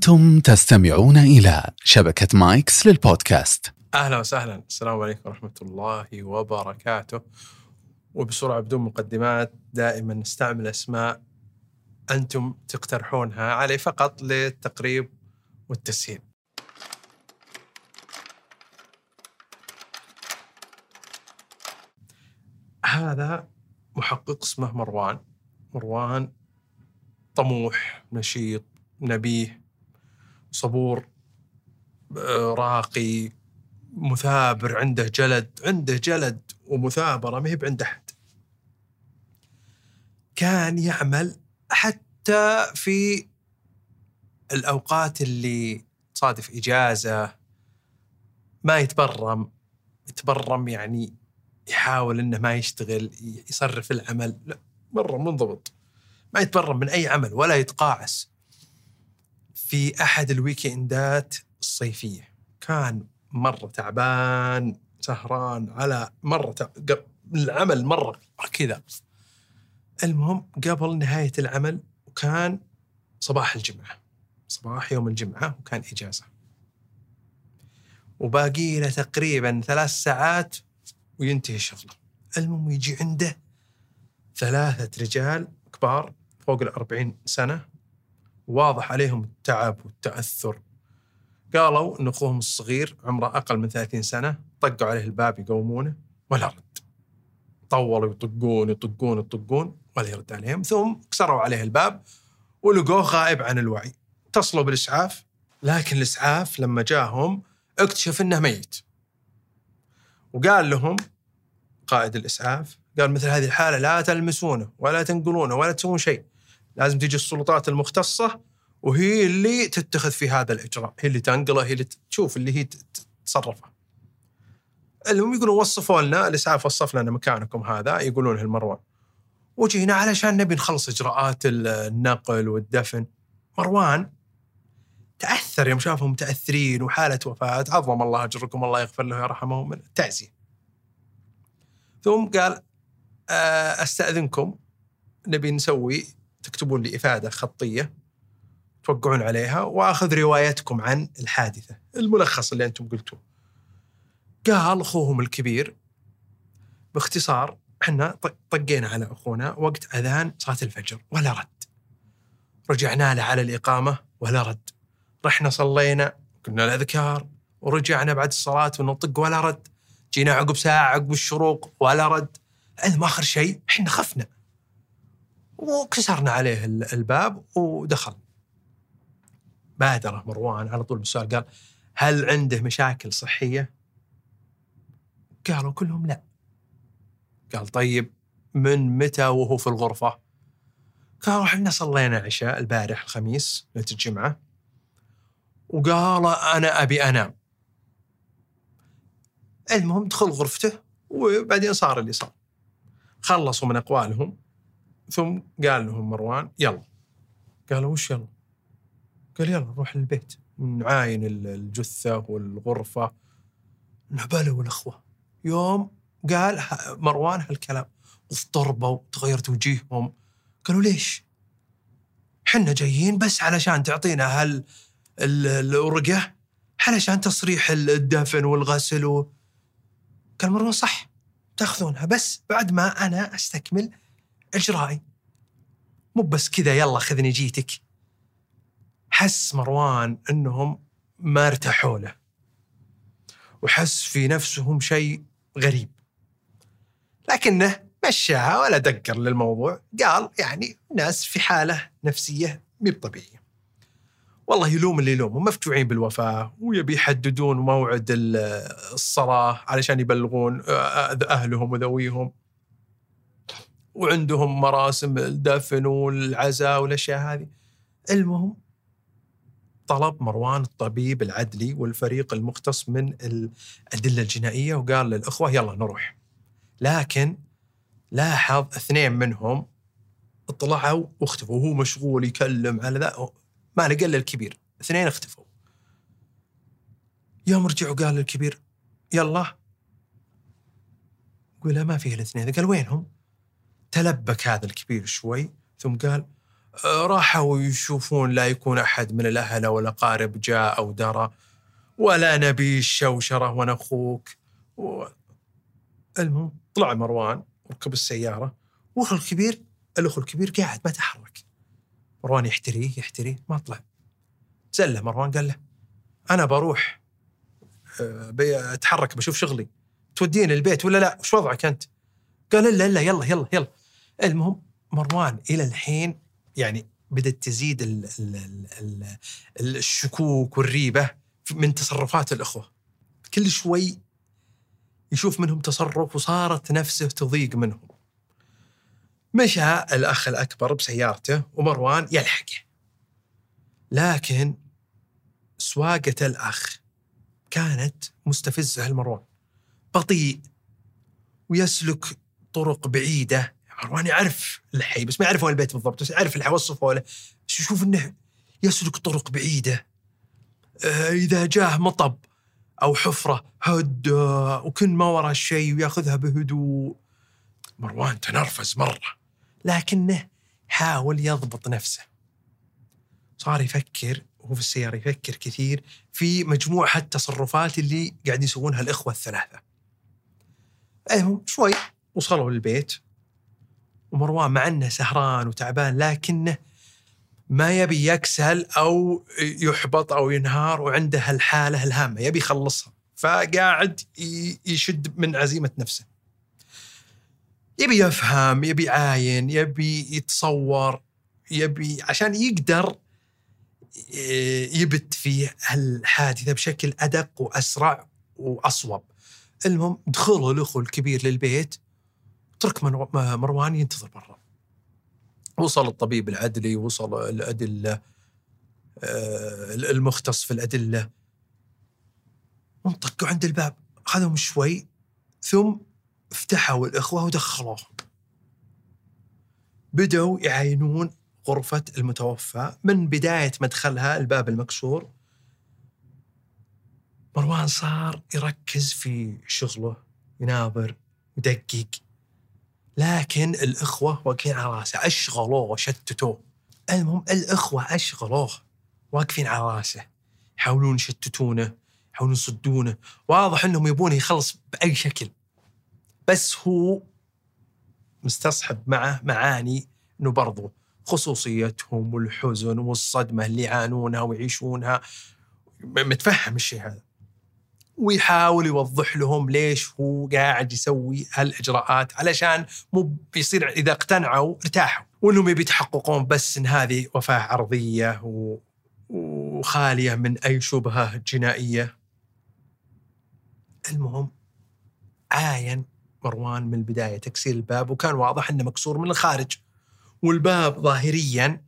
أنتم تستمعون إلى شبكة مايكس للبودكاست. أهلا وسهلا. السلام عليكم ورحمة الله وبركاته. وبسرعه بدون مقدمات دائما نستعمل أسماء أنتم تقترحونها علي فقط للتقريب والتسهيل. هذا محقق اسمه مروان. مروان طموح نشيط نبيه. صبور آه، راقي مثابر عنده جلد عنده جلد ومثابرة ما هي بعند أحد. كان يعمل حتى في الأوقات اللي تصادف إجازة ما يتبرم يتبرم يعني يحاول إنه ما يشتغل يصرف العمل لا مرة منضبط. ما يتبرم من أي عمل ولا يتقاعس. في أحد الويكندات الصيفية. كان مرة تعبان سهران على مرة تع... ق- العمل مرة كذا. المهم قبل نهاية العمل وكان صباح الجمعة. صباح يوم الجمعة وكان إجازة. وباقي له تقريبا ثلاث ساعات وينتهي شغله. المهم يجي عنده ثلاثة رجال كبار فوق الأربعين سنة. واضح عليهم التعب والتأثر. قالوا أن أخوهم الصغير عمره أقل من 30 سنة طقوا عليه الباب يقومونه ولا رد طولوا يطقون يطقون يطقون ولا يرد عليهم. ثم كسروا عليه الباب ولقوه غائب عن الوعي. اتصلوا بالإسعاف لكن الإسعاف لما جاهم اكتشف أنه ميت. وقال لهم قائد الإسعاف قال مثل هذه الحالة لا تلمسونه ولا تنقلونه ولا تسوون شيء. لازم تجي السلطات المختصة وهي اللي تتخذ في هذا الإجراء. هي اللي تنقله هي اللي تشوف اللي هي تت- تتصرفه. المهم يقولون وصفوا لنا الإسعاف وصف لنا مكانكم هذا يقولون المروان وجينا علشان نبي نخلص إجراءات ال- النقل والدفن. مروان تأثر يوم شافهم متأثرين وحالة وفاة. عظم الله أجركم الله يغفر له ويرحمه من التعزية. ثم قال آه، أستأذنكم نبي نسوي تكتبون لي افاده خطية توقعون عليها وآخذ روايتكم عن الحادثة الملخص اللي أنتم قلتوه. قال أخوهم الكبير باختصار إحنا طقينا على أخونا وقت أذان صلاة الفجر ولا رد. رجعنا له على الإقامة ولا رد. رحنا صلينا قلنا الاذكار ورجعنا بعد الصلاة ونطق ولا رد. جينا عقب ساعة عقب الشروق ولا رد. المهم آخر شيء إحنا خفنا. وكسرنا عليه ال- الباب ودخل بادره مروان على طول بالسؤال قال هل عنده مشاكل صحية؟ قالوا كلهم لا. قال طيب من متى وهو في الغرفة؟ قالوا إحنا صلينا عشاء البارح الخميس ليله الجمعة. وقال أنا أبي أنام. المهم دخل غرفته وبعدين صار اللي صار. خلصوا من أقوالهم. ثم قال لهم مروان يلا قالوا وش يلا؟ قال يلا نروح للبيت نعاين ال- الجثة والغرفة نعباله والاخوه يوم قال مروان هالكلام اضطربوا تغيرت وجيههم قالوا ليش؟ حنا جايين بس علشان تعطينا هال ال- الورقه علشان تصريح الدفن والغسل و... قال مروان صح تأخذونها بس بعد ما أنا أستكمل اجرائي مو بس كذا يلا خذني جيتك. حس مروان إنهم ما ارتاحوا له. وحس في نفسهم شيء غريب. لكنه مشاها ولا دقر للموضوع. قال يعني ناس في حالة نفسية مي طبيعية. والله يلوم اللي يلومهم مفتوعين بالوفاة ويبي يحددون موعد ال- الصلاة علشان يبلغون آه، أهلهم وذويهم. وعندهم مراسم الدفن والعزاء والأشياء هذه. المهم طلب مروان الطبيب العدلي والفريق المختص من الأدلة الجنائية وقال للأخوة يلا نروح. لكن لاحظ اثنين منهم طلعوا واختفوا. وهو مشغول يكلم على ذا ما لقى إلا الكبير. اثنين اختفوا. يوم رجعوا قال للكبير يلا. قول ما فيه الاثنين قال وينهم؟ تلبك هذا الكبير شوي ثم قال آه، راحوا يشوفون لا يكون أحد من الأهل أو الأقارب جاء أو درى ولا نبي الشوشرة وأنا أخوك. و... المهم طلع مروان وركب السيارة والأخ الكبير الأخ الكبير قاعد ما تحرك. مروان يحتريه يحتريه ما طلع. زله مروان قال له أنا بروح آه، بتحرك بشوف شغلي. توديني البيت ولا لا؟ وش وضعك أنت؟ قال الا الا يلا يلا يلا. المهم مروان إلى الحين يعني بدأت تزيد ال ال ال ال الشكوك والريبة من تصرفات الأخوة. كل شوي يشوف منهم تصرف وصارت نفسه تضيق منهم. مشى الأخ الأكبر بسيارته ومروان يلحقه. لكن سواقة الأخ كانت مستفزة لمروان. بطيء ويسلك طرق بعيدة مروان يعرف الحي بس ما يعرف وين البيت بالضبط بس يعرف الحي له يشوف إنه يسلك طرق بعيدة. آه، إذا جاه مطب أو حفرة هد آه، وكن ما وراه شيء ويأخذها بهدوء. مروان تنرفز مرة لكنه حاول يضبط نفسه. صار يفكر وهو في السيارة يفكر كثير في مجموعة التصرفات اللي قاعد يسوونها الإخوة الثلاثة. المهم شوي وصلوا للبيت. ومروان مع إنه سهران وتعبان لكنه ما يبي يكسل أو يحبط أو ينهار وعنده هالحالة الهامة يبي يخلصها فقاعد يشد من عزيمة نفسه. يبي يفهم، يبي يعاين، يبي يتصور، يبي عشان يقدر يبت في هالحادثة بشكل أدق وأسرع وأصوب. المهم دخلوا الأخو الكبير للبيت ترك مروان ينتظر برا. وصل الطبيب العدلي وصل الأدلة آه، المختص في الأدلة. انطقوا عند الباب خذهم شوي ثم فتحوا الإخوة ودخلوهم بدأوا يعاينون غرفة المتوفى من بداية مدخلها الباب المكسور. مروان صار يركز في شغله يناظر يدقق. لكن الإخوة واقفين على راسه أشغلوه وشتتوه. المهم الإخوة أشغلوه واقفين على راسه يحاولون يشتتونه يحاولون يصدونه. واضح أنهم يبونه يخلص بأي شكل. بس هو مستصحب معه معاني أنه برضو خصوصيتهم والحزن والصدمة اللي يعانونها ويعيشونها. متفهم الشيء هذا. ويحاول يوضح لهم ليش هو قاعد يسوي هالإجراءات علشان مو بيصير إذا اقتنعوا ارتاحوا وإنهم يبي يتحققون بس إن هذه وفاة عرضية. وخالية من أي شبهة جنائية. المهم عاين مروان من البداية تكسير الباب وكان واضح إنه مكسور من الخارج والباب ظاهريا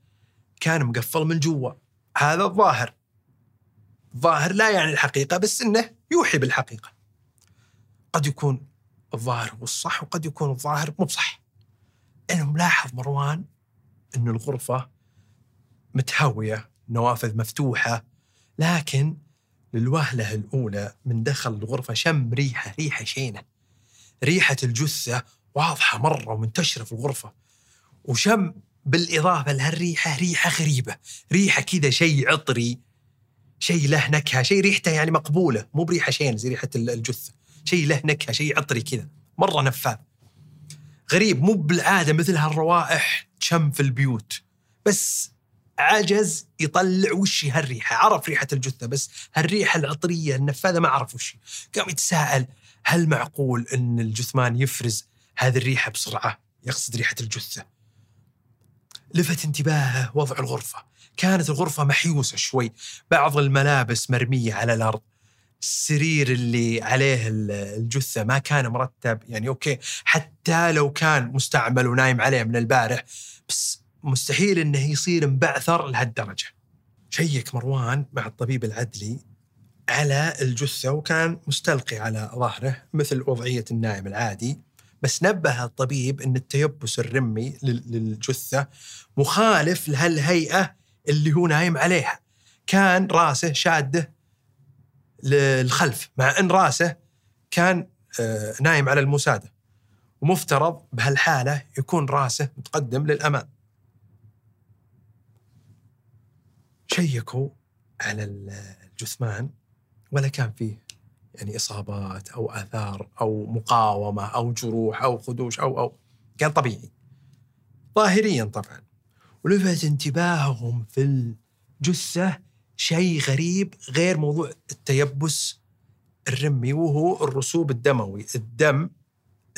كان مقفل من جوا هذا الظاهر ظاهر لا يعني الحقيقة بس إنه يوحي بالحقيقة. قد يكون الظاهر هو الصح وقد يكون الظاهر مو بصح. أنا ملاحظ مروان أن الغرفة متهوية نوافذ مفتوحة لكن للوهلة الأولى من دخل الغرفة شم ريحة ريحة شينة. ريحة الجثة واضحة مرة ومنتشرة في الغرفة. وشم بالإضافة لهالريحة ريحة غريبة. ريحة كذا شيء عطري. شيء له نكهه شيء ريحته يعني مقبولة مو بريحة شين زي ريحة الجثة. شيء له نكهه شيء عطري كذا. مرة نفاذ. غريب مو بالعادة مثل هالروائح تشم في البيوت. بس عجز يطلع وش هالريحة. عرف ريحة الجثة بس هالريحة العطرية النفاذة ما عرف وش قام يتساءل هل معقول إن الجثمان يفرز هذه الريحة بسرعة؟ يقصد ريحة الجثة. لفت انتباهه وضع الغرفة. كانت الغرفة محيوسة شوي بعض الملابس مرمية على الأرض. السرير اللي عليه الجثة ما كان مرتب يعني okay حتى لو كان مستعمل ونايم عليه من البارح بس مستحيل أنه يصير مبعثر لهالدرجة. شيك مروان مع الطبيب العدلي على الجثة وكان مستلقي على ظهره مثل وضعية النائم العادي. بس نبه الطبيب أن التيبس الرمي للجثة مخالف لهالهيئة اللي هو نايم عليها. كان راسه شاده للخلف. مع إن راسه كان آه، نايم على المساده ومفترض بهالحالة يكون راسه متقدم للأمام. شيكوا على الجثمان ولا كان فيه يعني إصابات أو آثار أو مقاومة أو جروح أو خدوش أو أو. كان طبيعي. ظاهريا طبعا. ولفت انتباههم في الجثة شيء غريب غير موضوع التيبس الرمي وهو الرسوب الدموي. الدم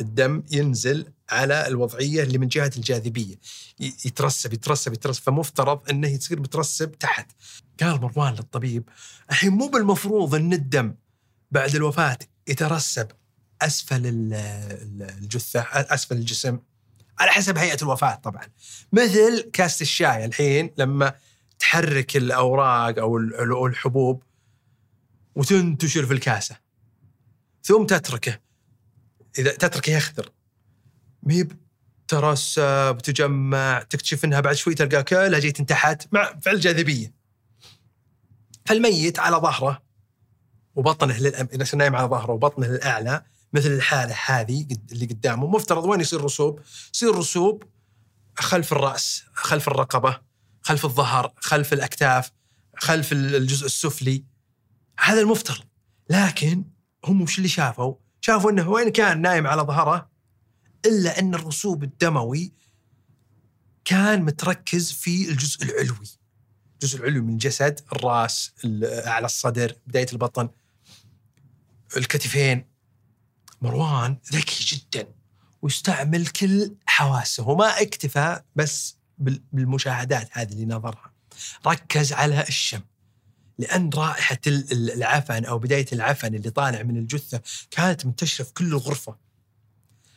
الدم ينزل على الوضعية اللي من جهة الجاذبية. يترسب يترسب يترسب. فمفترض إنه يصير مترسب تحت. قال مروان للطبيب الحين مو بالمفروض إن الدم بعد الوفاة يترسب أسفل الجثة أسفل الجسم على حسب هيئة الوفاة طبعا. مثل كاسه الشاي الحين لما تحرك الأوراق أو الحبوب وتنتشر في الكاسة. ثم تتركه. إذا تتركه يخثر ميب ترسب تجمع تكتشف إنها بعد شوي تلقى كلها جاي تحت مع فعل جاذبية. فالميت على ظهره وبطنه للأم... نايم على ظهره وبطنه للأعلى مثل الحالة هذه اللي قدامه مفترض وين يصير رسوب؟ يصير رسوب خلف الرأس، خلف الرقبة، خلف الظهر، خلف الأكتاف، خلف الجزء السفلي. هذا المفترض، لكن هم وش اللي شافوا؟ شافوا إنه وين كان نايم على ظهره إلا إن الرسوب الدموي كان متركز في الجزء العلوي. الجزء العلوي من الجسد، الرأس، اعلى الصدر، بداية البطن، الكتفين مروان ذكي جدا واستعمل كل حواسه وما اكتفى بس بالمشاهدات هذه اللي نظرها. ركز على الشم. لأن رائحة العفن أو بداية العفن اللي طالع من الجثة كانت منتشرة في كل الغرفة.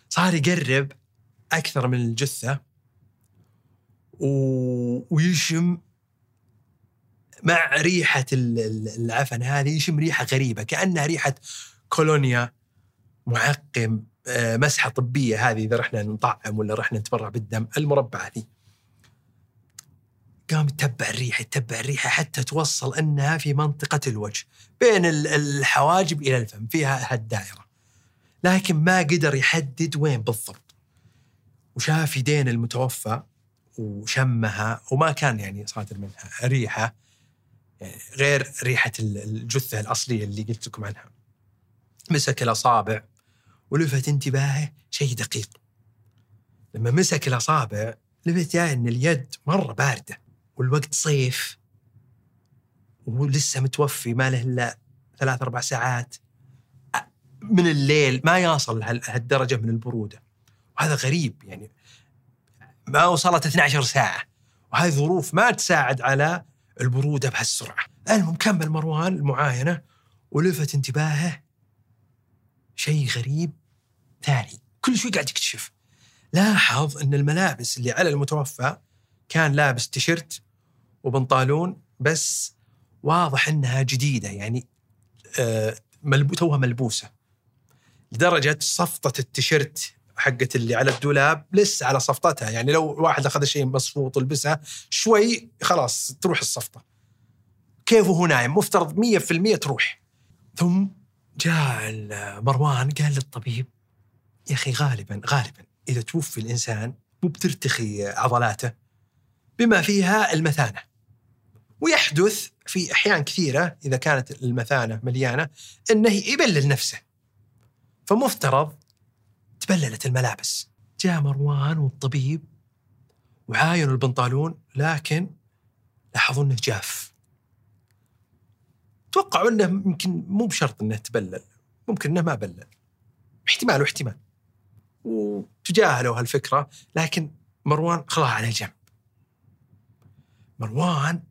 صار يقرب أكثر من الجثة و... ويشم مع ريحة العفن هذه يشم ريحة غريبة كأنها ريحة كولونيا. معقم آه، مسحة طبية هذه إذا رحنا نطعم ولا رحنا نتبرع بالدم المربعه ذي قام يتبع الريحه يتبع الريحه حتى توصل أنها في منطقة الوجه بين الحواجب إلى الفم فيها هالدائره لكن ما قدر يحدد وين بالضبط. وشاف يدين المتوفى وشمها وما كان يعني صادر منها ريحة يعني غير ريحة الجثة الأصلية اللي قلت لكم عنها. مسك الأصابع ولفت انتباهه شيء دقيق. لما مسك الأصابع لفت يا ان اليد مرة باردة والوقت صيف. ولسه متوفي ما له إلا ثلاث أربع ساعات. من الليل ما يصل هالدرجة من البرودة. وهذا غريب يعني. ما وصلت 12 ساعة. وهذه ظروف ما تساعد على البرودة بهالسرعة. المهم كمل مروان المعاينة ولفت انتباهه شيء غريب ثاني. كل شوي قاعد يكتشف. لاحظ إن الملابس اللي على المتوفى كان لابس تيشرت وبنطالون بس واضح إنها جديدة يعني آه ملبو توها ملبوسة. لدرجة صفطة التيشرت حقت اللي على الدولاب لسه على صفطتها. يعني لو واحد أخذ شيء مصفوط ولبسها شوي خلاص تروح الصفطة. كيف وهو نايم؟ مفترض 100% تروح. ثم جاء مروان قال للطبيب يا أخي غالبا غالبا إذا توفي الإنسان مو بترتخي عضلاته بما فيها المثانة. ويحدث في أحيان كثيرة إذا كانت المثانة مليانة إنه يبلل نفسه. فمفترض تبللت الملابس. جاء مروان والطبيب وعاينوا البنطالون لكن لاحظوا إنه جاف. توقعوا أنه يمكن مو بشرط أنه تبلل ممكن أنه ما بلل. احتمال واحتمال. وتجاهلوا هالفكرة لكن مروان خلاها على جنب. مروان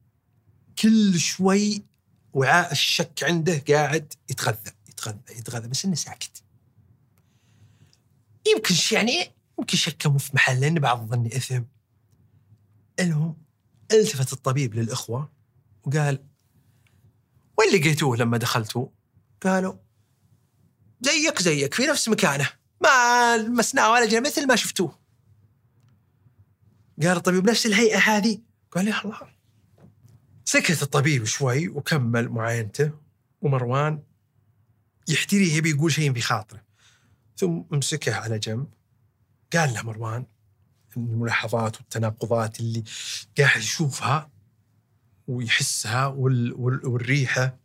كل شوي وعاء الشك عنده قاعد يتغذى يتغذى يتغذى بس إنه ساكت. يمكن يعني يمكن شكه مو في محل لأن بعض الظن إثم. المهم التفت الطبيب للإخوة وقال وين لقيتوه لما دخلتوا؟ قالوا زيك زيك في نفس مكانه. ما لمسناه ولا جينا مثل ما شفتوه. قال الطبيب بنفس الهيئة هذه. قال يا الله. سكت الطبيب شوي وكمل معاينته ومروان يحتري يبي يقول شيء في خاطره. ثم مسكه على جنب. قال له مروان الملاحظات والتناقضات اللي قاعد يشوفها ويحسها وال... وال... والريحة.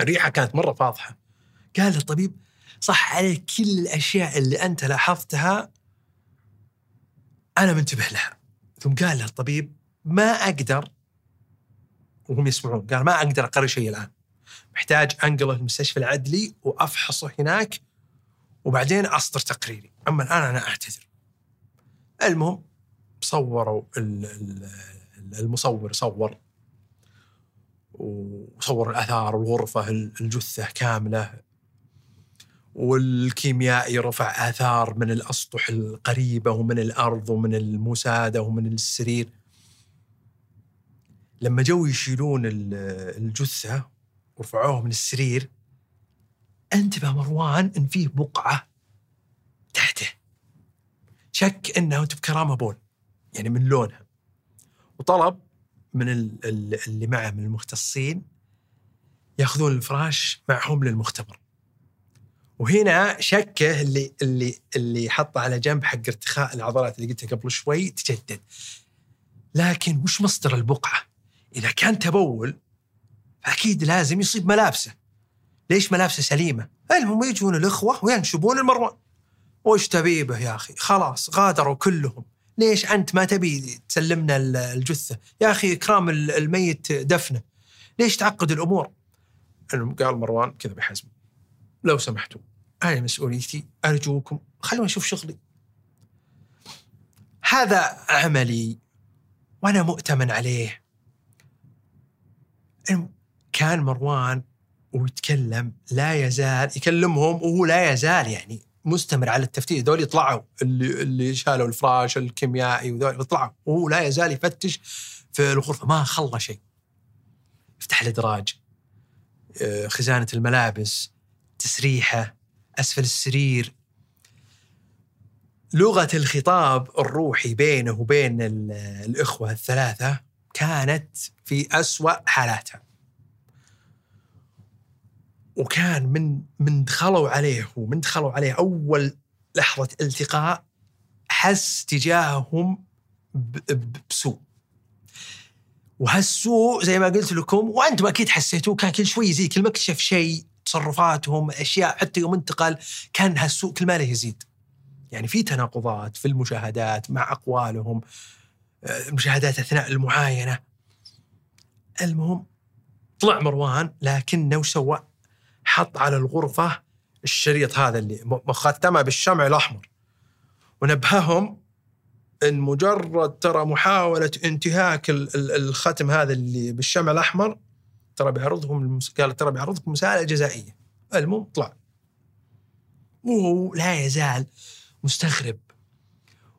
الريحة كانت مرة فاضحة. قال الطبيب صح عليك كل الأشياء اللي أنت لاحظتها أنا منتبه لها. ثم قال له الطبيب ما أقدر وهم يسمعون قال ما أقدر اقرر شيء الآن. محتاج أنقله المستشفى العدلي وأفحصه هناك وبعدين أصدر تقريري. أما الآن أنا أعتذر. المهم صوروا ال- ال- المصور صور وصور الآثار والغرفة الجثة كاملة. والكيميائي رفع آثار من الأسطح القريبة ومن الأرض ومن المساده ومن السرير. لما جو يشيلون ال- الجثة ورفعوها من السرير انتبه مروان إن فيه بقعة تحته. شك إنها بكرامه بول يعني من لونها. وطلب من ال- ال- اللي معه من المختصين ياخذون الفراش معهم للمختبر وهنا شكه اللي اللي اللي حطه على جنب حق ارتخاء العضلات اللي قلتها قبل شوي تجدد لكن وش مصدر البقعة؟ إذا كان تبول فاكيد لازم يصيب ملابسه ليش ملابسه سليمة؟ المهم يجون الإخوة وينشبون المروان وش تبي به يا أخي؟ خلاص غادروا كلهم ليش أنت ما تبي تسلمنا ال- الجثة؟ يا أخي إكرام ال- الميت دفنه ليش تعقد الأمور؟ قال مروان كذا بحزم لو سمحتوا هذه مسؤوليتي أرجوكم خلوني أشوف شغلي هذا عملي وأنا مؤتمن عليه كان مروان ويتكلم لا يزال يكلمهم وهو لا يزال يعني مستمر على التفتيش. ذول يطلعوا اللي اللي شالوا الفراش الكيميائي وذول يطلعوا. وهو لا يزال يفتش في الغرفة. ما خلى شيء. يفتح الإدراج آه، خزانة الملابس تسريحة أسفل السرير. لغة الخطاب الروحي بينه وبين ال- الإخوة الثلاثة كانت في أسوأ حالاتها. وكان من من دخلوا عليه ومن دخلوا عليه أول لحظة التقاء حس تجاههم بسوء وهالسوء زي ما قلت لكم وأنتم أكيد حسيتوه كان كل شوي يزيد كل ما اكتشف شيء تصرفاتهم أشياء حتى يوم انتقل كان هالسوء كل ما له يزيد يعني في تناقضات في المشاهدات مع أقوالهم آه، المشاهدات أثناء المعاينة المهم طلع مروان لكنه وش سوى؟ حط على الغرفة الشريط هذا اللي م- مختمة بالشمع الأحمر. ونبههم إن مجرد ترى محاولة انتهاك ال- ال- الختم هذا اللي بالشمع الأحمر ترى بيعرضهم. قال ترى بيعرضكم مساله جزائية. المهم طلع. وهو لا يزال مستغرب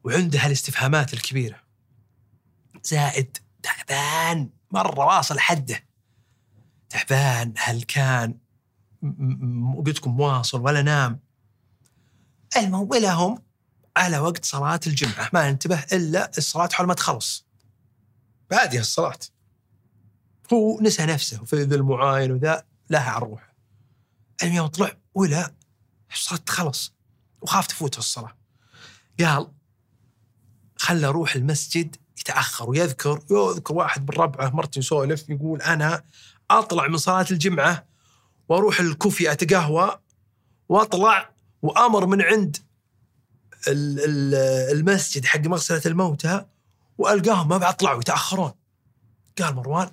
وعنده هالاستفهامات الكبيرة. زائد تعبان مرة واصل حده. تعبان هل كان م- م- قلت لكم واصل ولا نام ولهم على وقت صلاة الجمعة ما انتبه إلا الصلاة حول ما تخلص بادية الصلاة هو نسى نفسه في ذا المعاين وذا لها على الروح المهم طلع ولا الصلاة تخلص وخاف تفوته الصلاة قال خلى روح المسجد يتأخر ويذكر يذكر واحد من ربعه مرته يسولف يقول أنا أطلع من صلاة الجمعة وأروح الكوفي اتقهوى واطلع وامر من عند ال- ال- المسجد حق مغسلة الموتى والقاهم ما بعد طلعوا يتأخرون. قال مروان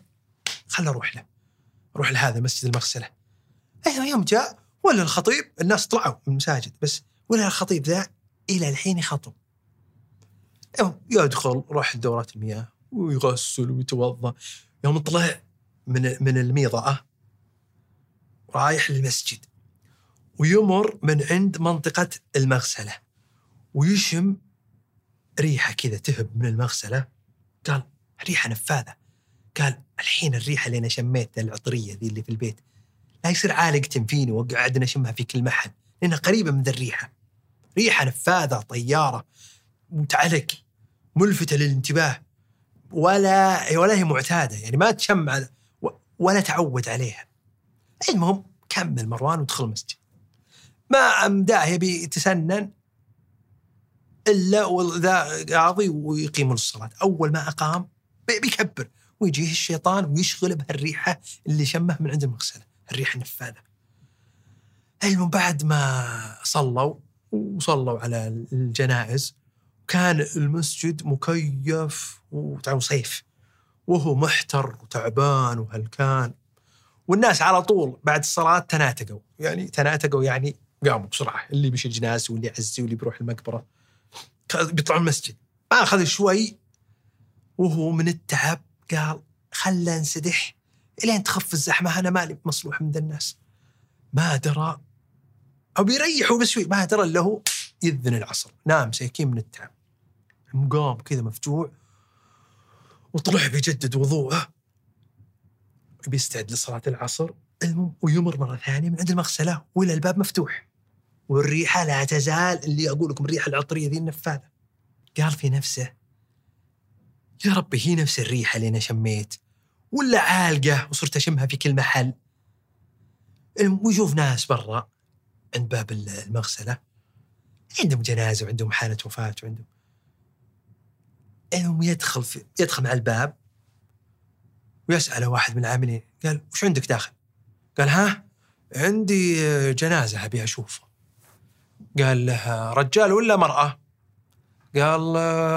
خل أروح له. أروح لهذا مسجد المغسلة. أيوه يوم جاء ولا الخطيب الناس طلعوا من المساجد بس ولا الخطيب ذا إلى الحين يخطب. يدخل راح دورات المياه ويغسل ويتوضأ. يوم طلع من من الميضأة رايح للمسجد. ويمر من عند منطقة المغسلة. ويشم ريحة كذا تهب من المغسلة. قال ريحة نفاذة. قال الحين الريحة اللي أنا شميتها العطرية ذي اللي في البيت لا يصير عالق تنفيني وقعدنا نشمها في كل محل. لأنها قريبة من ذا الريحة. ريحة نفاذة طيارة متعلق ملفتة للانتباه ولا ولا هي معتادة. يعني ما تشم ولا تعود عليها. المهم كمل مروان ودخل المسجد. ما أمداه يبي يتسنن إلا وذا قاضي ويقيمون الصلاة. أول ما أقام بي- بيكبر ويجيه الشيطان ويشغله بهالريحة اللي شمه من عند المغسلة. الريحة النفاذه المهم بعد ما صلوا وصلوا على الجنائز كان المسجد مكيف وتعرف صيف. وهو محتر وتعبان وهلكان. والناس على طول بعد الصلاة تناتقوا. يعني تناتقوا يعني قاموا بسرعة. اللي بيشيل جناز واللي يعزي واللي بيروح المقبرة. بيطلعوا المسجد. ما أخذ شوي وهو من التعب قال خلنا انسدح إلين تخف الزحمة. أنا مالي مصلوح من ذا الناس. ما درى. أو بيريحوا بس شوي. ما درى إلا هو يذن العصر. نام سيكين من التعب. قام كذا مفجوع. وطلع بيجدد وضوءه. بيستعد لصلاة العصر المهم ويمر مرة ثانية من عند المغسلة وإلى الباب مفتوح. والريحة لا تزال اللي أقول لكم الريحة العطرية ذي النفاذة. قال في نفسه يا ربي هي نفس الريحة اللي أنا شميت ولا عالقة وصرت أشمها في كل محل. ويشوف ناس برا عند باب المغسلة عندهم جنازة وعندهم حالة وفاة وعندهم. المهم يدخل في يدخل مع الباب ويسأله واحد من العاملين قال وش عندك داخل؟ قال ها عندي جنازة أبي أشوفها قال له رجال ولا مرأة؟ قال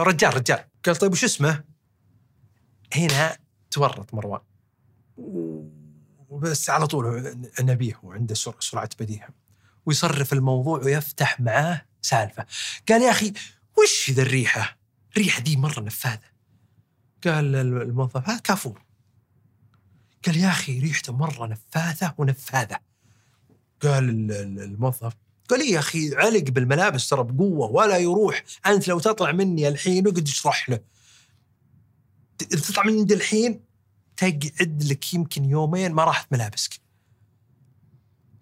رجال رجال قال طيب وش اسمه؟ هنا تورط مروان بس على طول نبيه وعنده سرعة بديهة ويصرف الموضوع ويفتح معاه سالفة قال يا أخي وش ذا الريحة؟ الريحة دي مرة نفاذة قال الموظف ها كافور قال يا أخي ريحته مرة نفاذة ونفاذة. قال الموظف قال يا أخي علق بالملابس ترى بقوة ولا يروح. أنت لو تطلع مني الحين اقعد اشرح له؟ تطلع من عندي الحين؟ تقعد لك يمكن يومين ما راحت ملابسك.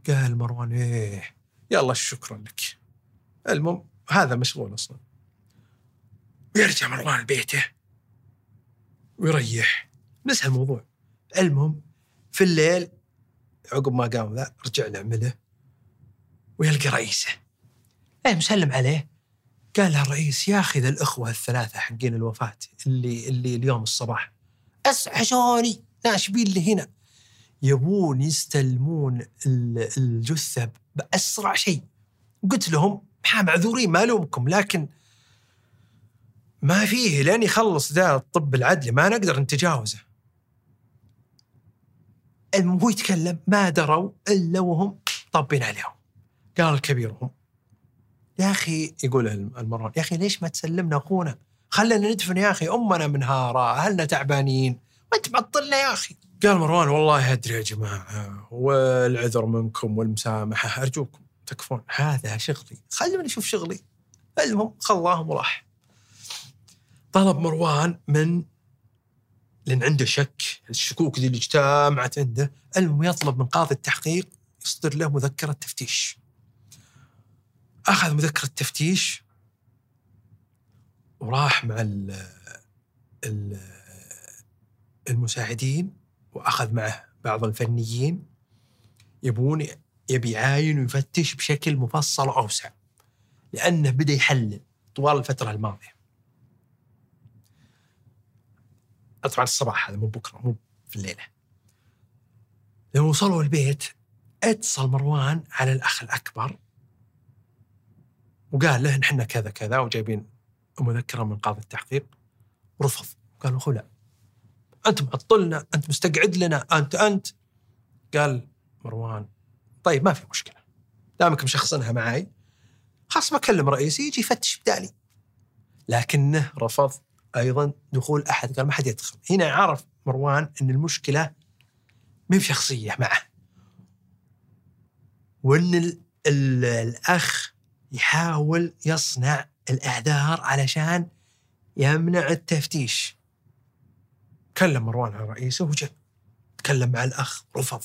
قال مروان إيه يلا شكرا لك. المهم هذا مشغول أصلا. ويرجع مروان لبيته ويريح. نسى الموضوع. المهم في الليل عقب ما قام ذا رجع لعمله ويلقى رئيسه. إيه مسلم عليه. قال له الرئيس يا أخي الأخوة الثلاثة حقين الوفاة اللي اللي اليوم الصباح أسعشوني ناشبين اللي هنا. يبون يستلمون الجثة بأسرع شيء. قلت لهم معذورين ما ألومكم لكن ما فيه لين يخلص ذا الطب العدلي ما نقدر نتجاوزه. المهم يتكلم ما دروا إلا وهم طابين عليهم. قال كبيرهم يا أخي يقول المرون يا أخي ليش ما تسلمنا أخونا؟ خلنا ندفن يا أخي أمنا منهارة أهلنا تعبانين ما أنت معطلنا يا أخي. قال مروان والله أدري يا جماعة والعذر منكم والمسامحة أرجوكم تكفون هذا شغلي خلوني أشوف شغلي. المهم خلاهم وراح. طلب مروان من لأن عنده شك. الشكوك اللي اجتمعت عنده المهم يطلب من قاضي التحقيق يصدر له مذكرة تفتيش. أخذ مذكرة تفتيش وراح مع ال ال المساعدين وأخذ معه بعض الفنيين. يبون يبي يعاين ويفتش بشكل مفصل وأوسع. لأنه بدأ يحلل طوال الفترة الماضية. طبعا الصباح هذا مو بكرة مو في الليلة. لما وصلوا البيت اتصل مروان على الأخ الأكبر وقال له نحن كذا كذا وجايبين مذكرة من قاضي التحقيق. ورفض قال اخو لا. أنت معطلنا أنت مستقعد لنا أنت أنت. قال مروان طيب ما في مشكلة. دامك مشخصنها معي خلاص بكلم رئيسي يجي يفتش بدالي. لكنه رفض. أيضا دخول أحد قال ما حد يدخل هنا عرف مروان إن المشكلة ما بشخصية معه. وإن ال ال الأخ يحاول يصنع الأعذار علشان يمنع التفتيش. كلم مروان على رئيسه وجاء تكلم مع الأخ رفض.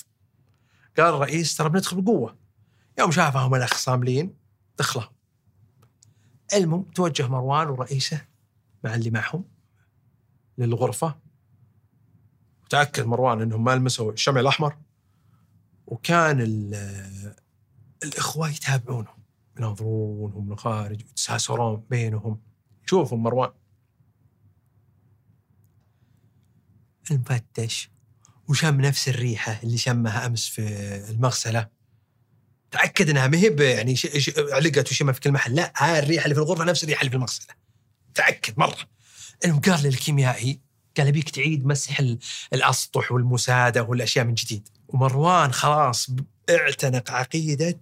قال الرئيس ترى بندخل بقوة. يوم شافهم الأخ صاملين دخلهم. المهم توجه مروان ورئيسه مع اللي معهم للغرفة. وتأكد مروان أنهم ما لمسوا الشمع الأحمر. وكان الإخوة يتابعونهم. يناظرونهم من الخارج ويتساسرون بينهم. يشوفهم مروان. المفتش. وشم نفس الريحة اللي شمها أمس في المغسلة. تأكد إنها ما هي ب- يعني. علقت وشمها في كل محل. لا هاي الريحة اللي في الغرفة نفس الريحة اللي في المغسلة. تاكد مرة. المهم قال للكيميائي قال أبيك تعيد مسح ال- الأسطح والمساده والأشياء من جديد. ومروان خلاص اعتنق عقيدة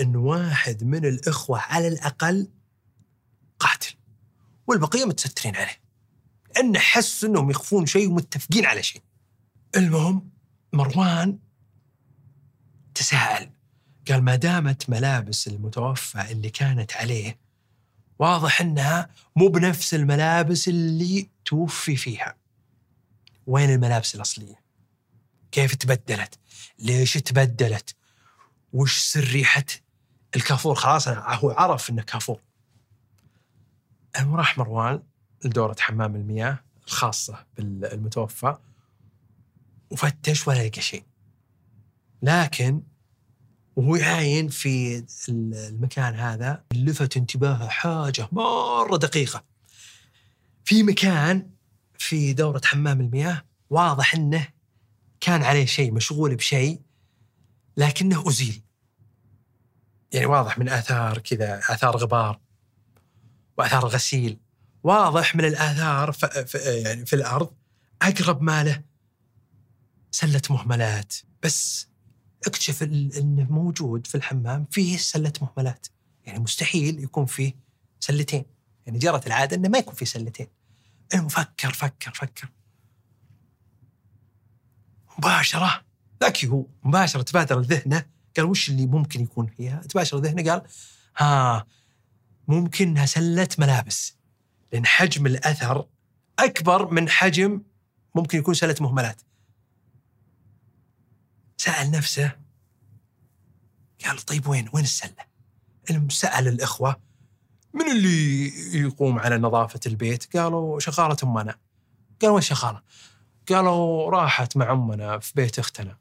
إن واحد من الإخوة على الأقل قاتل. والبقية متسترين عليه. لأنه حس إنهم يخفون شيء ومتفقين على شيء. المهم مروان تساءل. قال ما دامت ملابس المتوفى اللي كانت عليه واضح إنها مو بنفس الملابس اللي توفي فيها. وين الملابس الأصلية؟ كيف تبدلت؟ ليش تبدلت؟ وش سر ريحه الكافور؟ خلاص أنا هو عرف إنه كافور. راح مروان لدورة حمام المياه الخاصة بالمتوفى وفتش ولا لقى شيء. لكن وهو عاين في المكان هذا لفت انتباهه حاجة مرة دقيقة. في مكان في دورة حمام المياه واضح إنه كان عليه شيء مشغول بشيء لكنه أزيل. يعني واضح من آثار كذا آثار غبار وآثار غسيل. واضح من الآثار ف... ف... يعني في الأرض أقرب ما له سلة مهملات. بس اكتشف إنه موجود في الحمام فيه سلة مهملات. يعني مستحيل يكون فيه سلتين. يعني جرت العادة إنه ما يكون فيه سلتين. المهم فكر فكر فكر. مباشرة. ذكي هو. مباشرة تبادر لذهنه قال وش اللي ممكن يكون فيها؟ تباشر ذهنه قال ها ممكن إنها سلة ملابس. لأن حجم الأثر أكبر من حجم ممكن يكون سلة مهملات. سأل نفسه قال طيب وين وين السلة؟ المهم سأل الإخوة من اللي يقوم على نظافة البيت؟ قالوا شغاله أمنا. قالوا وين شغاله؟ قالوا راحت مع أمنا في بيت أختنا.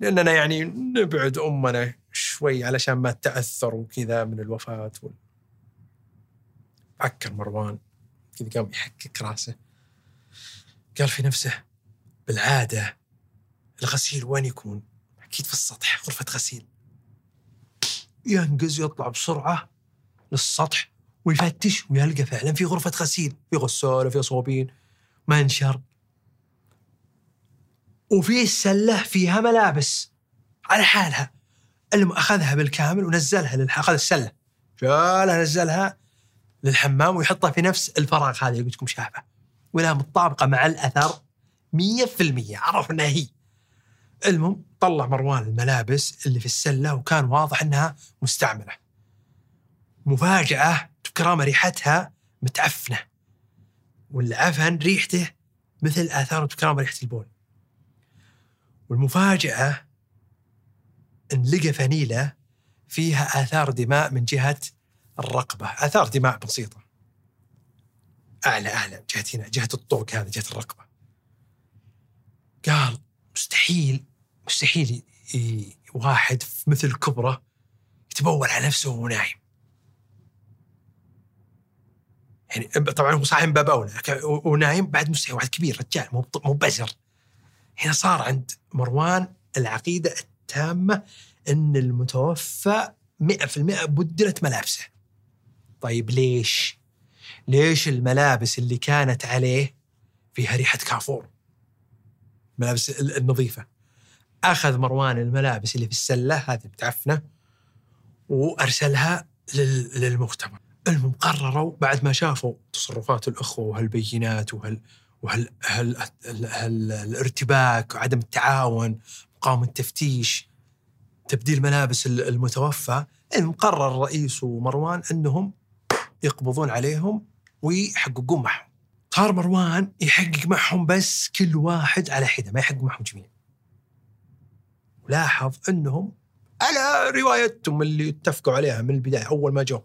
لأننا يعني نبعد أمنا شوي علشان ما تاثر وكذا من الوفاة وال... فكر مروان كذا قام يحكك راسه قال في نفسه بالعادة الغسيل وين يكون؟ أكيد في السطح غرفة غسيل. ينقز يطلع بسرعة للسطح ويفتش ويلقى فعلا في غرفة غسيل. في غسالة في صوبين منشر. وفي السلة فيها ملابس على حالها. اللي أخذها بالكامل ونزلها للح... أخذ السلة. شالها نزلها للحمام ويحطها في نفس الفراغ هذا اللي قلت لكم شافه ولا متطابقة مع الأثر 100% عرف انها هي. المهم طلع مروان الملابس اللي في السلة وكان واضح إنها مستعملة. مفاجأة بكرامه ريحتها متعفنة. والعفن ريحته مثل آثار بكرامه ريحة البول. والمفاجأة إن لقى فنيله فيها آثار دماء من جهة الرقبة. آثار دماء بسيطة. أعلى أعلى. جهة هنا جهة الطوق هذا جهة الرقبة. قال مستحيل مستحيل واحد مثل كبرة يتبول على نفسه وهو نايم. يعني طبعا هو صاحي من باب اولى ونايم بعد مستحيل واحد كبير رجال مو مو بزر. هنا صار عند مروان العقيدة التامة إن المتوفى 100% بدلت ملابسه. طيب ليش؟ ليش الملابس اللي كانت عليه فيها ريحة كافور؟ الملابس ال- النظيفة. أخذ مروان الملابس اللي في السلة هذه متعفنة وأرسلها لل- للمختبر. المهم قرروا بعد ما شافوا تصرفات الأخوة وهالبينات وهال وهال هال هال هال الارتباك وعدم التعاون مقاومة التفتيش تبديل ملابس ال- المتوفى المهم قرر الرئيس ومروان أنهم يقبضون عليهم ويحققون معهم. صار مروان يحقق معهم بس كل واحد على حدة ما يحقق معهم جميع. ولاحظ أنهم على روايتهم اللي اتفقوا عليها من البداية أول ما جو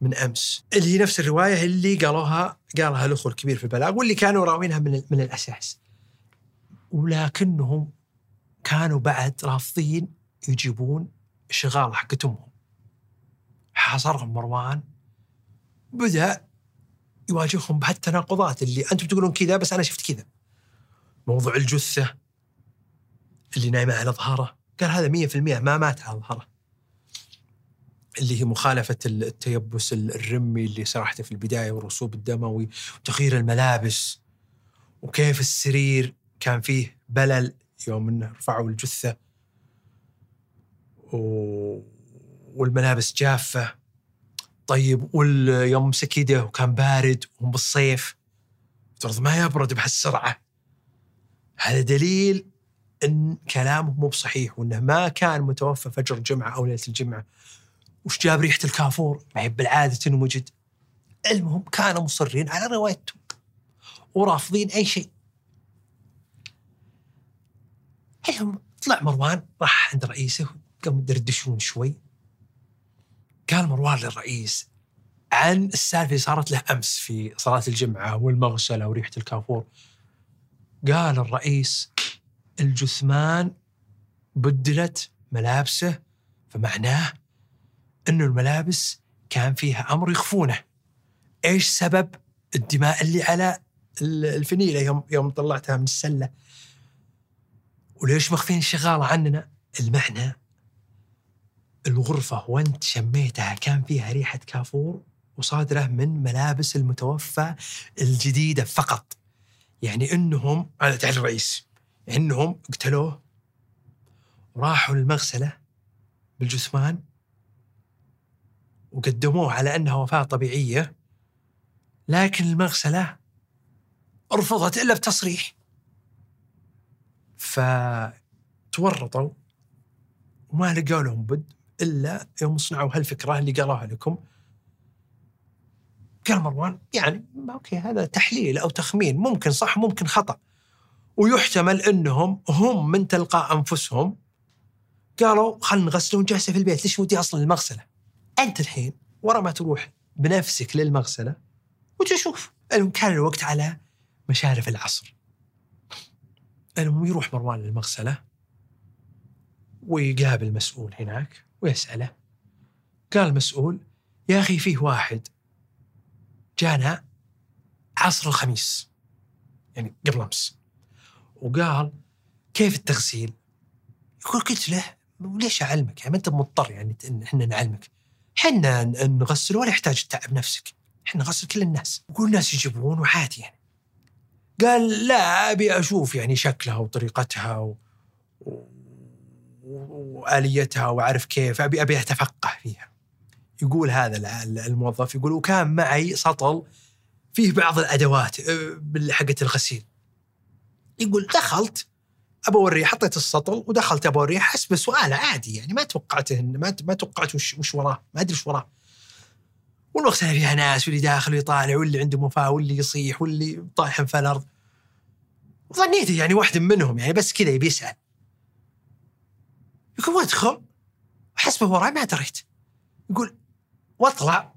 من أمس. اللي هي نفس الرواية اللي قالوها قالها الأخوة الكبير في البلاغ واللي كانوا راوينها من من الأساس. ولكنهم كانوا بعد رافضين يجيبون الشغاله حقت امهم حاصرهم مروان بدأ يواجههم بهالتناقضات اللي أنتم تقولون كذا بس أنا شفت كذا. موضوع الجثة اللي نايمة على ظهره. قال هذا مية في المية ما مات على ظهره. اللي هي مخالفة التيبس الرمي اللي شرحته في البداية والرسوب الدموي وتغيير الملابس وكيف السرير كان فيه بلل يوم إنه رفعوا الجثة و... والملابس جافة. طيب واليوم مسك يده وكان بارد وبالصيف افترض ما يبرد بهالسرعة. هذا دليل إن كلامه مو بصحيح وإنه ما كان متوفى فجر الجمعة أو ليلة الجمعة. وش جاب ريحة الكافور؟ ما هي بالعادة وجد المهم كانوا مصرين على روايتهم ورافضين أي شيء. المهم طلع مروان راح عند رئيسه قاموا يدردشون شوي. قال مروان للرئيس عن السالفة اللي صارت له أمس في صلاة الجمعة والمغسلة وريحة الكافور. قال الرئيس الجثمان بدلت ملابسه فمعناه انه الملابس كان فيها أمر يخفونه. إيش سبب الدماء اللي على الفنيلة يوم يوم طلعتها من السلة؟ وليش مخفين الشغالة عننا؟ المعنى الغرفة وانت شميتها كان فيها ريحة كافور وصادرة من ملابس المتوفى الجديدة فقط. يعني إنهم هذا تعال الرئيس إنهم قتلوه وراحوا للمغسلة بالجثمان وقدموه على أنها وفاة طبيعية لكن المغسلة رفضت إلا بتصريح. فتورطوا وما لقوا لهم بد إلا يوم صنعوا هالفكرة اللي قالوها لكم. قال مروان يعني أوكي هذا تحليل أو تخمين ممكن صح ممكن خطأ. ويحتمل إنهم هم من تلقاء أنفسهم. قالوا خلينا نغسله ونجهزه في البيت ليش ودي أصلا المغسلة؟ أنت الحين ورا ما تروح بنفسك للمغسلة وتشوف. كان الوقت على مشارف العصر. المهم يروح مروان للمغسلة ويقابل مسؤول هناك. ويسأله. قال المسؤول يا أخي فيه واحد. جانا عصر الخميس. يعني قبل أمس. وقال كيف التغسيل؟ يقول قلت له وليش أعلمك؟ يعني ما أنت مضطر يعني إن إحنا نعلمك. حنا نغسل ولا يحتاج تتعب نفسك. إحنا نغسل كل الناس. وكل الناس يجيبون وعادي يعني. قال لا أبي أشوف يعني شكلها وطريقتها و... وآليتها وأعرف كيف ابي أبي أتفقه فيها. يقول هذا الموظف يقول وكان معي سطل فيه بعض الأدوات أه، حقت الغسيل. يقول دخلت أبى أوريه حطيت السطل ودخلت أبى أوريه حسب سؤال عادي يعني ما توقعت ما ما توقعت وش, وش وراه ما أدري وش وراه. والمغسله فيها ناس واللي داخل ويطالع واللي عنده مفاه واللي يصيح واللي طايح في الأرض. ظنيته يعني واحد منهم يعني بس كذا يبي يسأل. يقول وادخل حسبه وراي ما دريت. يقول واطلع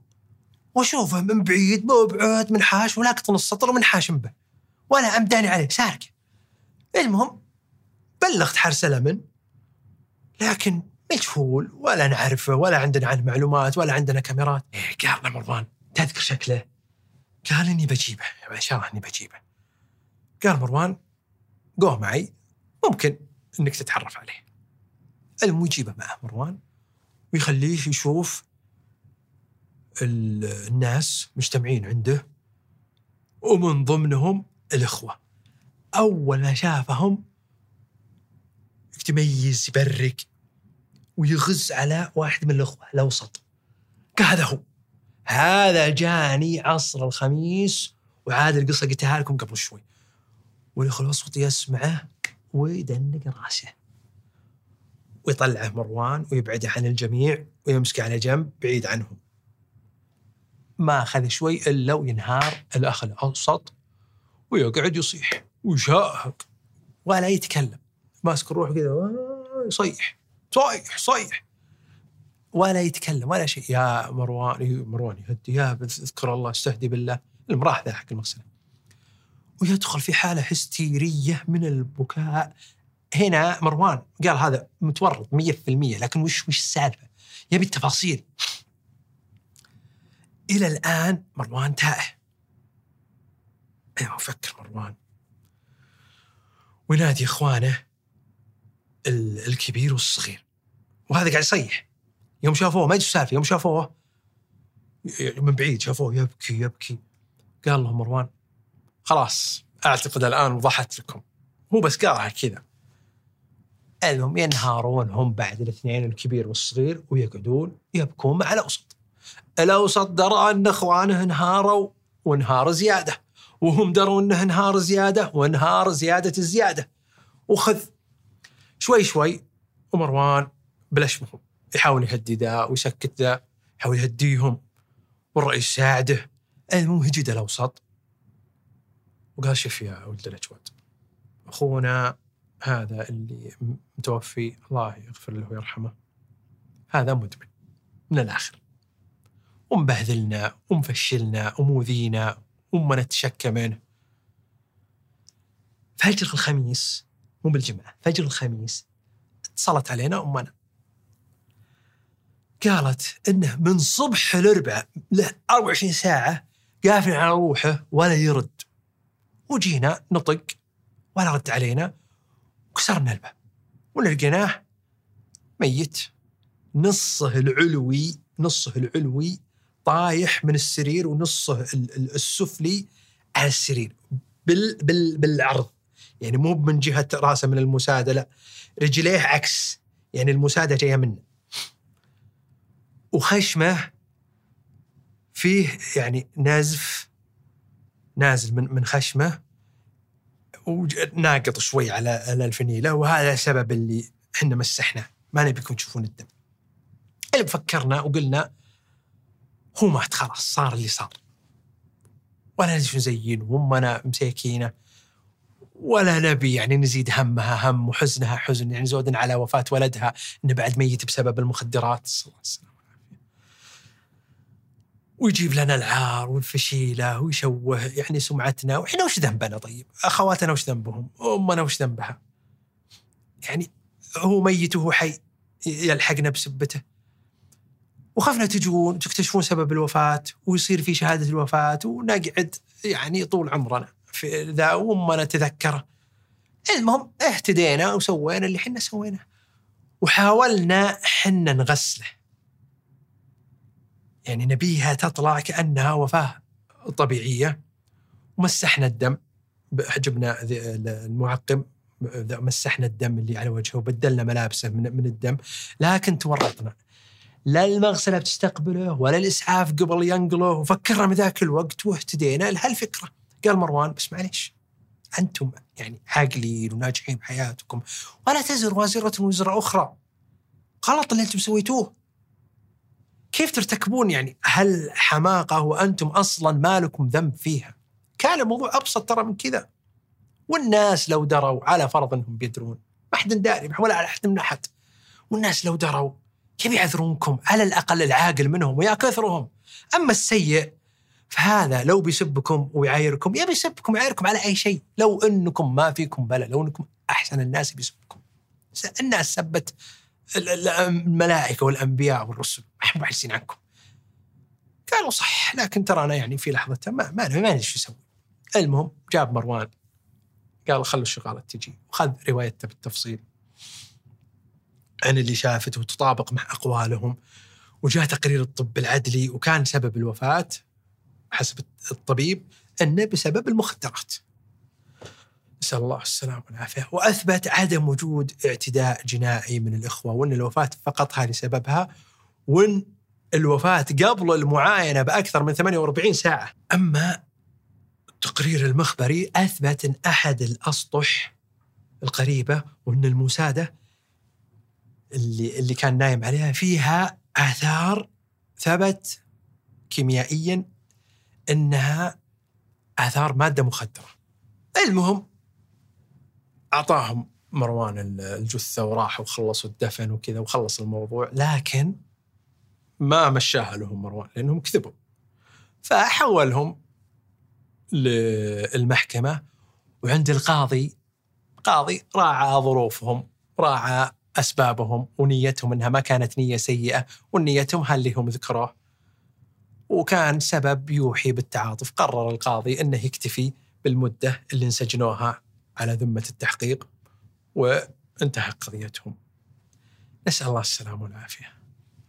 وأشوفه من بعيد مو بعود منحاش ولا قطن السطر ومنحاش به ولا أمداني عليه سارقه المهم بلغت حرس الامن لكن مجهول ولا نعرفه ولا عندنا عنه معلومات ولا عندنا كاميرات. إيه قال مروان تذكر شكله؟ قال إني بجيبه إن شاء الله إني بجيبه. قال مروان قوه معي ممكن إنك تتعرف عليه. المهم يجيبه معه مروان ويخليه يشوف الناس مجتمعين عنده ومن ضمنهم الإخوة. أول ما شافهم يتميز يبرق ويغز على واحد من الأخوة الأوسط. قال هذا هو. هذا جاني عصر الخميس وعاد القصة قلتها لكم قبل شوي. والأخ الأوسط يسمعه ويدنق راسه. ويطلعه مروان ويبعده عن الجميع ويمسكه على جنب بعيد عنهم. ما أخذ شوي إلا وينهار الأخ الأوسط ويقعد يصيح ويشاهق ولا يتكلم. ماسك الروح كذا يصيح صيح صيح ولا يتكلم ولا شيء. يا مروان مروان يهدي يا اذكر الله استهدي بالله. المراح ذا حق المغسلة. ويدخل في حالة هستيرية من البكاء هنا مروان قال هذا متورط 100% لكن وش وش السالفة؟ يبي التفاصيل. إلى الآن مروان تائه. أيوه فكر مروان. وينادي إخوانه ال- الكبير والصغير وهذا قاعد يصيح يوم شافوه ما يدري سالفه يوم شافوه من بعيد شافوه يبكي يبكي قال لهم مروان خلاص أعتقد الآن وضحت لكم هو بس قالها كذا المهم ينهارون هم بعد الاثنين الكبير والصغير ويقعدون يبكون مع الأوسط. الاوسط درى أن إخوانه انهاروا؟ وانهار زيادة. وهم دروا أنه انهار زيادة؟ وانهار زيادة الزيادة. وخذ شوي شوي ومروان بلشمهم. يحاول يهدي ذا ويسكت ذا يحاول يهديهم. والرئيس يساعده المهم هجد الأوسط. وقال شوف يا ولد الأجود أخونا هذا اللي متوفي. الله يغفر له ويرحمه. هذا مدمن من الآخر. ومبهذلنا ومفشلنا وموذينا وما نتشكى منه. فجر الخميس مو بالجمعة فجر الخميس اتصلت علينا أمنا. قالت إنه من صبح الأربعاء له 24 ساعة قافل على روحه ولا يرد. وجينا نطق ولا رد علينا. وكسرنا الباب ولقيناه ميت. نصه العلوي نصه العلوي طايح من السرير ونصه ال- ال- السفلي على السرير بال بال بالعرض. يعني مو من جهة راسه من المساعدة لا رجليه عكس. يعني المساعدة جاية منه. وخشمه فيه يعني نزف نازل من من خشمه. وناقط شوي على على الفنيله وهذا السبب اللي إحنا مسحناه ما نبيكم تشوفون الدم. اللي فكرنا وقلنا هو مات خلاص صار اللي صار. ولا شو نزين وامنا مسيكينه ولا نبي يعني نزيد همها هم وحزنها حزن. يعني زودنا على وفاة ولدها إنه بعد ميت بسبب المخدرات. صلى الله عليه وسلم. ويجيب لنا العار والفشيلة ويشوه يعني سمعتنا وإحنا وش ذنبنا طيب؟ أخواتنا وش ذنبهم؟ أمنا وش ذنبها؟ يعني هو ميت وهو حي يلحقنا بسبته وخفنا تجون تكتشفون سبب الوفاة ويصير في شهادة الوفاة ونقعد يعني طول عمرنا في ذا وما نتذكره المهم اهتدينا وسوينا اللي حنا سويناه وحاولنا حنا نغسله يعني نبيها تطلع كأنها وفاة طبيعية. ومسحنا الدم جبنا ذي- المعقم مسحنا الدم اللي على وجهه وبدلنا ملابسه من, من الدم لكن تورطنا. لا المغسلة بتستقبله ولا الإسعاف قبل ينقله وفكرنا من ذاك الوقت واهتدينا لهالفكره قال مروان بس معليش أنتم يعني عاقلين وناجحين بحياتكم ولا تزر وازرة وزر أخرى. غلط اللي أنتم سويتوه. كيف ترتكبون يعني؟ هل حماقة وأنتم أصلا ما لكم ذنب فيها؟ كان الموضوع أبسط ترى من كذا. والناس لو دروا على فرض أنهم بيدرون. ما حد داري ولا على احد من أحد. والناس لو دروا كيف يعذرونكم؟ على الأقل العاقل منهم ويا كثرهم أما السيء فهذا لو بيسبكم ويعايركم يا بيسبكم ويعايركم على أي شيء. لو أنكم ما فيكم بلا لو أنكم أحسن الناس بيسبكم. الناس سبت الملائكة والأنبياء والرسل هم عاجزين عنكم. قالوا صح لكن ترانا يعني في لحظتها ما ما ما ندري شو يسوي. المهم جاب مروان قال خلوا الشغالة تجي وخذ روايته بالتفصيل. عن اللي شافته وتطابق مع أقوالهم وجاء تقرير الطب العدلي وكان سبب الوفاة حسب الطبيب أنه بسبب المخدرات. نسأل الله السلامة والعافية وأثبت عدم وجود اعتداء جنائي من الإخوة وأن الوفاة فقط هذه سببها وأن الوفاة قبل المعاينة بأكثر من 48 ساعة أما التقرير المخبري أثبت أن أحد الأسطح القريبة وأن المساعدة اللي اللي كان نايم عليها فيها آثار ثبت كيميائيا إنها آثار مادة مخدرة. المهم أعطاهم مروان الجثة وراحوا وخلصوا الدفن وكذا وخلص الموضوع لكن ما مشاها لهم مروان لأنهم كذبوا. فحولهم للمحكمة وعند القاضي قاضي راعى ظروفهم راعى أسبابهم ونيتهم إنها ما كانت نية سيئة ونيتهم اللي هم ذكروه وكان سبب يوحي بالتعاطف قرر القاضي إنه يكتفي بالمدة اللي انسجنوها على ذمة التحقيق وانتهت قضيتهم. نسأل الله السلامة والعافية.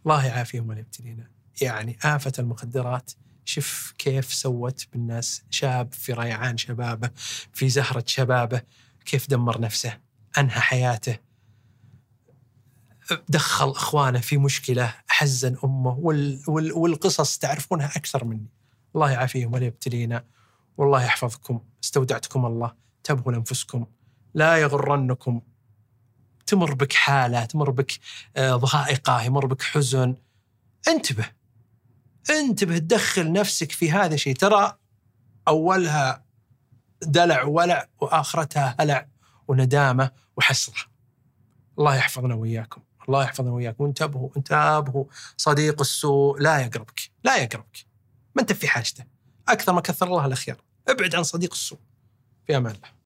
الله يعافيهم ولا يبتلينا. يعني آفة المخدرات. شوف كيف سوت بالناس. شاب في ريعان شبابه في زهرة شبابه. كيف دمر نفسه. أنهى حياته. دخل إخوانه في مشكلة. حزن أمه. وال وال والقصص تعرفونها أكثر مني. الله يعافيهم ولا يبتلينا والله يحفظكم. استودعتكم الله. تبهوا لأنفسكم لا يغرنكم. تمر بك حالة تمر بك آه، ضائقه يمر بك حزن. انتبه انتبه تدخل نفسك في هذا الشيء. ترى أولها دلع وولع وآخرتها هلع وندامة وحسرة. الله يحفظنا وإياكم الله يحفظنا وياكم وانتبهوا انتبهوا. صديق السوء لا يقربك لا يقربك. ما انت في حاجته. أكثر ما كثر الله الاخيار ابعد عن صديق السوء. في أمان الله.